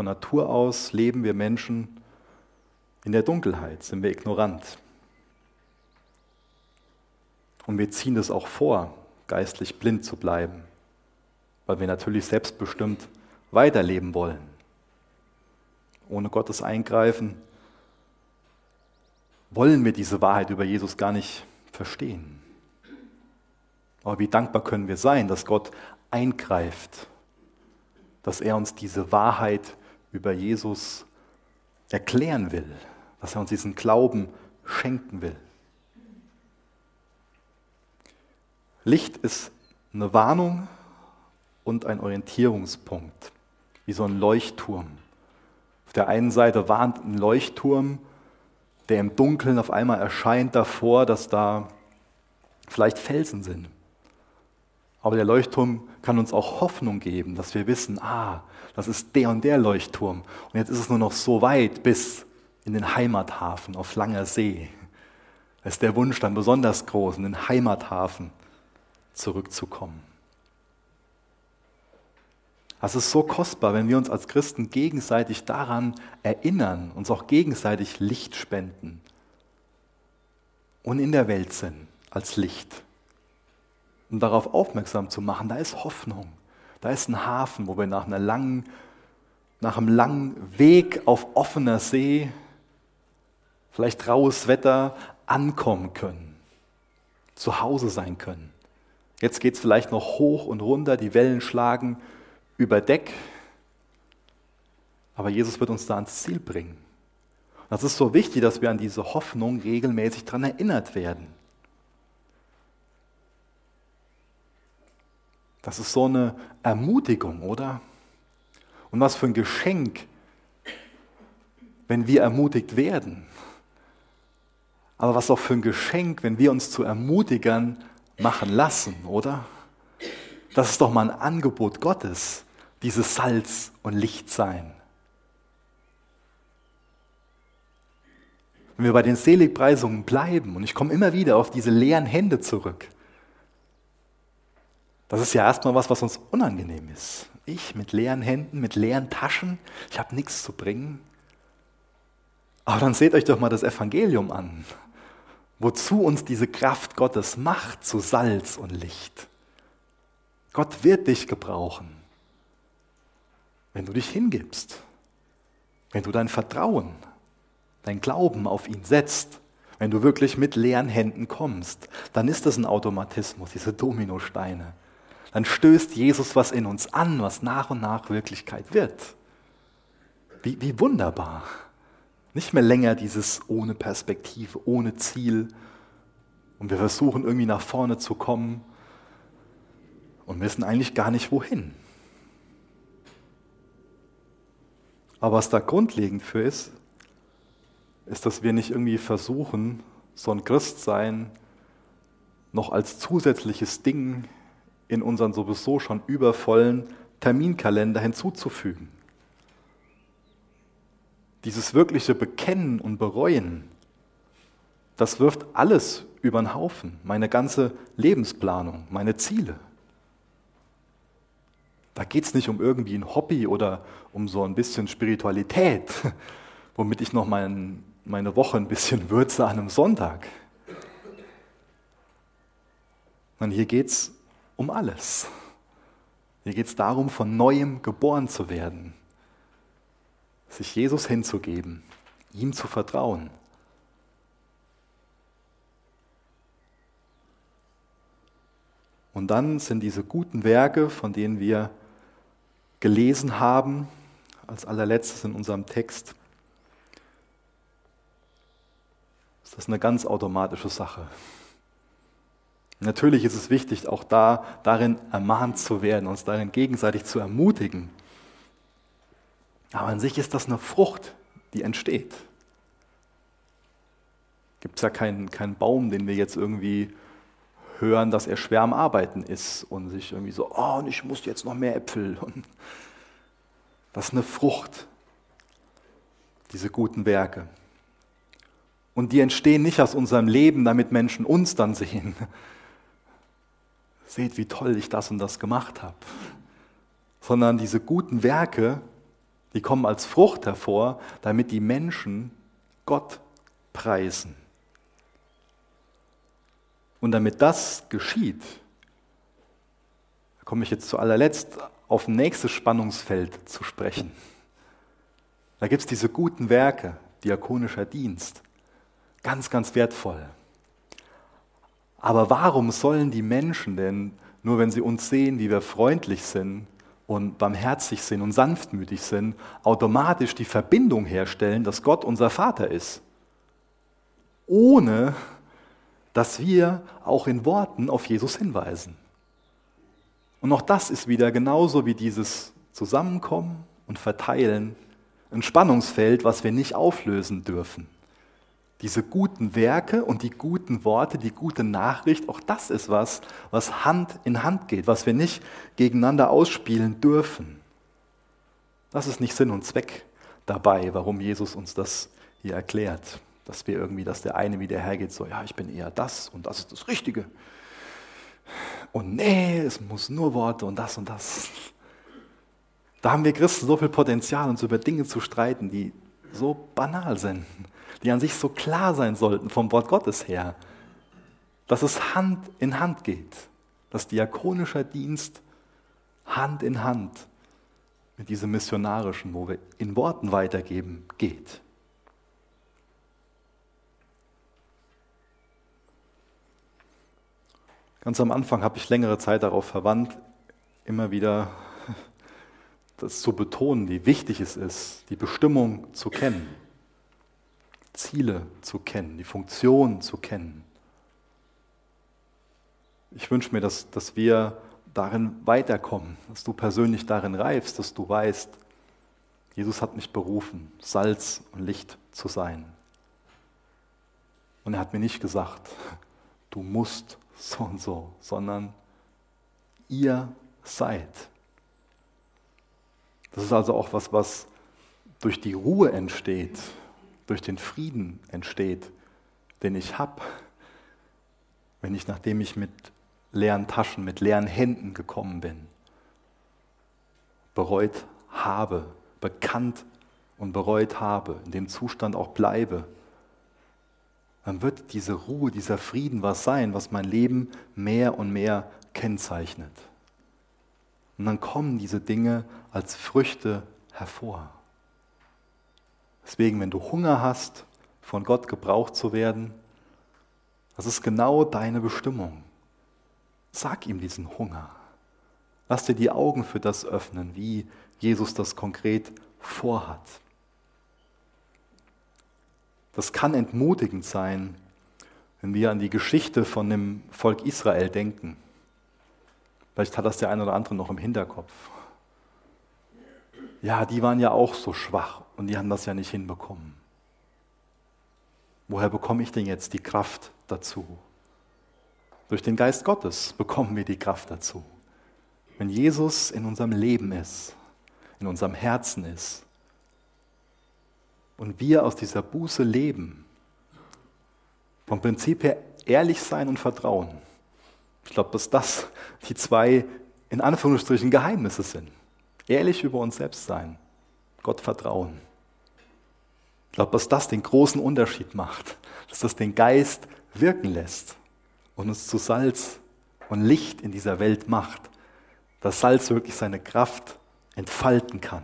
Von Natur aus leben wir Menschen in der Dunkelheit, sind wir ignorant. Und wir ziehen es auch vor, geistlich blind zu bleiben, weil wir natürlich selbstbestimmt weiterleben wollen. Ohne Gottes Eingreifen wollen wir diese Wahrheit über Jesus gar nicht verstehen. Aber wie dankbar können wir sein, dass Gott eingreift, dass er uns diese Wahrheit über Jesus erklären will, dass er uns diesen Glauben schenken will. Licht ist eine Warnung und ein Orientierungspunkt, wie so ein Leuchtturm. Auf der einen Seite warnt ein Leuchtturm, der im Dunkeln auf einmal erscheint davor, dass da vielleicht Felsen sind. Aber der Leuchtturm kann uns auch Hoffnung geben, dass wir wissen, ah, das ist der und der Leuchtturm. Und jetzt ist es nur noch so weit bis in den Heimathafen auf langer See. Da ist der Wunsch dann besonders groß, in den Heimathafen zurückzukommen. Es ist so kostbar, wenn wir uns als Christen gegenseitig daran erinnern, uns auch gegenseitig Licht spenden und in der Welt sind als Licht. Um darauf aufmerksam zu machen, da ist Hoffnung, da ist ein Hafen, wo wir nach, einer langen, nach einem langen Weg auf offener See, vielleicht raues Wetter, ankommen können, zu Hause sein können. Jetzt geht es vielleicht noch hoch und runter, die Wellen schlagen über Deck, aber Jesus wird uns da ans Ziel bringen. Das ist so wichtig, dass wir an diese Hoffnung regelmäßig daran erinnert werden. Das ist so eine Ermutigung, oder? Und was für ein Geschenk, wenn wir ermutigt werden. Aber was auch für ein Geschenk, wenn wir uns zu Ermutigern machen lassen, oder? Das ist doch mal ein Angebot Gottes dieses Salz und Licht sein. Wenn wir bei den Seligpreisungen bleiben, und ich komme immer wieder auf diese leeren Hände zurück, das ist ja erstmal was, was uns unangenehm ist. Ich mit leeren Händen, mit leeren Taschen, ich habe nichts zu bringen. Aber dann seht euch doch mal das Evangelium an, wozu uns diese Kraft Gottes macht zu Salz und Licht. Gott wird dich gebrauchen wenn du dich hingibst, wenn du dein Vertrauen, dein Glauben auf ihn setzt, wenn du wirklich mit leeren Händen kommst, dann ist das ein Automatismus, diese Dominosteine. Dann stößt Jesus was in uns an, was nach und nach Wirklichkeit wird. Wie, wie wunderbar. Nicht mehr länger dieses ohne Perspektive, ohne Ziel. Und wir versuchen irgendwie nach vorne zu kommen und wissen eigentlich gar nicht wohin. Aber was da grundlegend für ist, ist, dass wir nicht irgendwie versuchen, so ein Christsein noch als zusätzliches Ding in unseren sowieso schon übervollen Terminkalender hinzuzufügen. Dieses wirkliche Bekennen und Bereuen, das wirft alles über den Haufen, meine ganze Lebensplanung, meine Ziele. Da geht es nicht um irgendwie ein Hobby oder um so ein bisschen Spiritualität, womit ich noch mein, meine Woche ein bisschen würze an einem Sonntag. Sondern hier geht es um alles. Hier geht es darum, von neuem geboren zu werden, sich Jesus hinzugeben, ihm zu vertrauen. Und dann sind diese guten Werke, von denen wir gelesen haben, als allerletztes in unserem Text, ist das eine ganz automatische Sache. Natürlich ist es wichtig, auch da darin ermahnt zu werden, uns darin gegenseitig zu ermutigen. Aber an sich ist das eine Frucht, die entsteht. Gibt es ja keinen, keinen Baum, den wir jetzt irgendwie hören, dass er schwer am Arbeiten ist und sich irgendwie so, oh, und ich muss jetzt noch mehr Äpfel. Das ist eine Frucht, diese guten Werke. Und die entstehen nicht aus unserem Leben, damit Menschen uns dann sehen. Seht, wie toll ich das und das gemacht habe. Sondern diese guten Werke, die kommen als Frucht hervor, damit die Menschen Gott preisen. Und damit das geschieht, komme ich jetzt zu allerletzt auf ein nächstes Spannungsfeld zu sprechen. Da gibt es diese guten Werke, diakonischer Dienst, ganz, ganz wertvoll. Aber warum sollen die Menschen denn, nur wenn sie uns sehen, wie wir freundlich sind und barmherzig sind und sanftmütig sind, automatisch die Verbindung herstellen, dass Gott unser Vater ist? Ohne dass wir auch in Worten auf Jesus hinweisen. Und auch das ist wieder genauso wie dieses Zusammenkommen und Verteilen ein Spannungsfeld, was wir nicht auflösen dürfen. Diese guten Werke und die guten Worte, die gute Nachricht, auch das ist was, was Hand in Hand geht, was wir nicht gegeneinander ausspielen dürfen. Das ist nicht Sinn und Zweck dabei, warum Jesus uns das hier erklärt. Dass wir irgendwie, dass der eine wieder hergeht, so, ja, ich bin eher das und das ist das Richtige. Und nee, es muss nur Worte und das und das. Da haben wir Christen so viel Potenzial, uns über Dinge zu streiten, die so banal sind, die an sich so klar sein sollten vom Wort Gottes her, dass es Hand in Hand geht, dass diakonischer Dienst Hand in Hand mit diesem missionarischen, wo wir in Worten weitergeben, geht. Ganz am Anfang habe ich längere Zeit darauf verwandt, immer wieder das zu betonen, wie wichtig es ist, die Bestimmung zu kennen, Ziele zu kennen, die Funktion zu kennen. Ich wünsche mir, dass, dass wir darin weiterkommen, dass du persönlich darin reifst, dass du weißt, Jesus hat mich berufen, Salz und Licht zu sein. Und er hat mir nicht gesagt, du musst so und so, sondern ihr seid. Das ist also auch was, was durch die Ruhe entsteht, durch den Frieden entsteht, den ich habe, wenn ich, nachdem ich mit leeren Taschen, mit leeren Händen gekommen bin, bereut habe, bekannt und bereut habe, in dem Zustand auch bleibe, dann wird diese Ruhe, dieser Frieden was sein, was mein Leben mehr und mehr kennzeichnet. Und dann kommen diese Dinge als Früchte hervor. Deswegen, wenn du Hunger hast, von Gott gebraucht zu werden, das ist genau deine Bestimmung. Sag ihm diesen Hunger. Lass dir die Augen für das öffnen, wie Jesus das konkret vorhat. Das kann entmutigend sein, wenn wir an die Geschichte von dem Volk Israel denken. Vielleicht hat das der eine oder andere noch im Hinterkopf. Ja, die waren ja auch so schwach und die haben das ja nicht hinbekommen. Woher bekomme ich denn jetzt die Kraft dazu? Durch den Geist Gottes bekommen wir die Kraft dazu. Wenn Jesus in unserem Leben ist, in unserem Herzen ist und wir aus dieser Buße leben, vom Prinzip her ehrlich sein und vertrauen. Ich glaube, dass das die zwei in Anführungsstrichen Geheimnisse sind. Ehrlich über uns selbst sein, Gott vertrauen. Ich glaube, dass das den großen Unterschied macht, dass das den Geist wirken lässt und uns zu Salz und Licht in dieser Welt macht, dass Salz wirklich seine Kraft entfalten kann.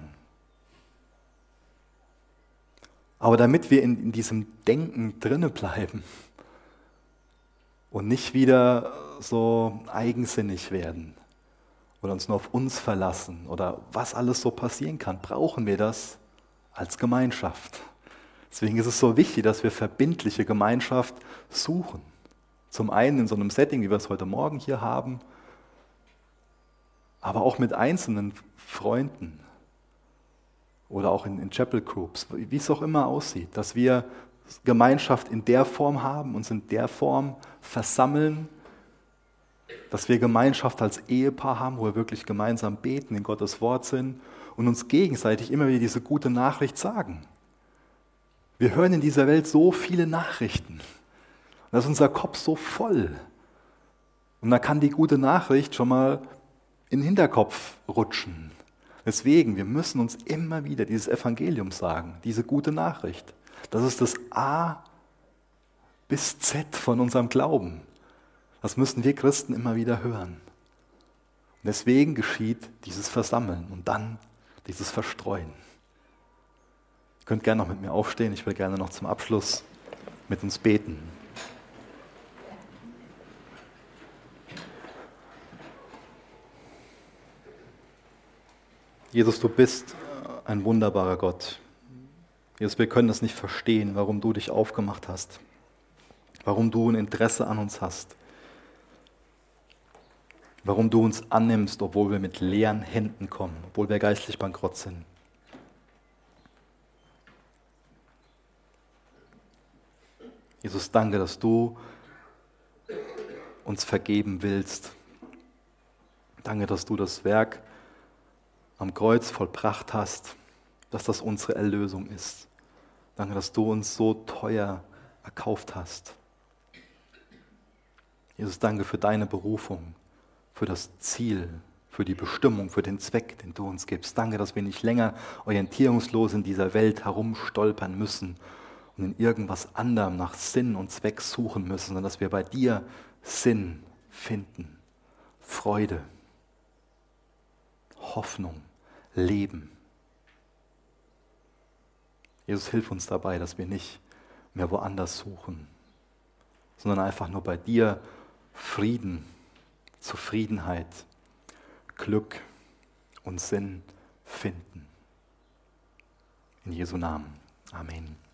Aber damit wir in, in diesem Denken drinne bleiben und nicht wieder so eigensinnig werden oder uns nur auf uns verlassen oder was alles so passieren kann, brauchen wir das als Gemeinschaft. Deswegen ist es so wichtig, dass wir verbindliche Gemeinschaft suchen. Zum einen in so einem Setting, wie wir es heute Morgen hier haben, aber auch mit einzelnen Freunden oder auch in, in Chapel Groups, wie es auch immer aussieht, dass wir Gemeinschaft in der Form haben, uns in der Form versammeln, dass wir Gemeinschaft als Ehepaar haben, wo wir wirklich gemeinsam beten, in Gottes Wort sind und uns gegenseitig immer wieder diese gute Nachricht sagen. Wir hören in dieser Welt so viele Nachrichten. Da ist unser Kopf so voll. Und da kann die gute Nachricht schon mal in den Hinterkopf rutschen. Deswegen, wir müssen uns immer wieder dieses Evangelium sagen, diese gute Nachricht. Das ist das A bis Z von unserem Glauben. Das müssen wir Christen immer wieder hören. Und deswegen geschieht dieses Versammeln und dann dieses Verstreuen. Ihr könnt gerne noch mit mir aufstehen. Ich will gerne noch zum Abschluss mit uns beten. Jesus, du bist ein wunderbarer Gott. Jesus, wir können das nicht verstehen, warum du dich aufgemacht hast, warum du ein Interesse an uns hast, warum du uns annimmst, obwohl wir mit leeren Händen kommen, obwohl wir geistlich bankrott sind. Jesus, danke, dass du uns vergeben willst. Danke, dass du das Werk am Kreuz vollbracht hast, dass das unsere Erlösung ist. Danke, dass du uns so teuer erkauft hast. Jesus, danke für deine Berufung, für das Ziel, für die Bestimmung, für den Zweck, den du uns gibst. Danke, dass wir nicht länger orientierungslos in dieser Welt herumstolpern müssen und in irgendwas anderem nach Sinn und Zweck suchen müssen, sondern dass wir bei dir Sinn finden, Freude, Hoffnung, Leben. Jesus, hilf uns dabei, dass wir nicht mehr woanders suchen, sondern einfach nur bei dir Frieden, Zufriedenheit, Glück und Sinn finden. In Jesu Namen. Amen.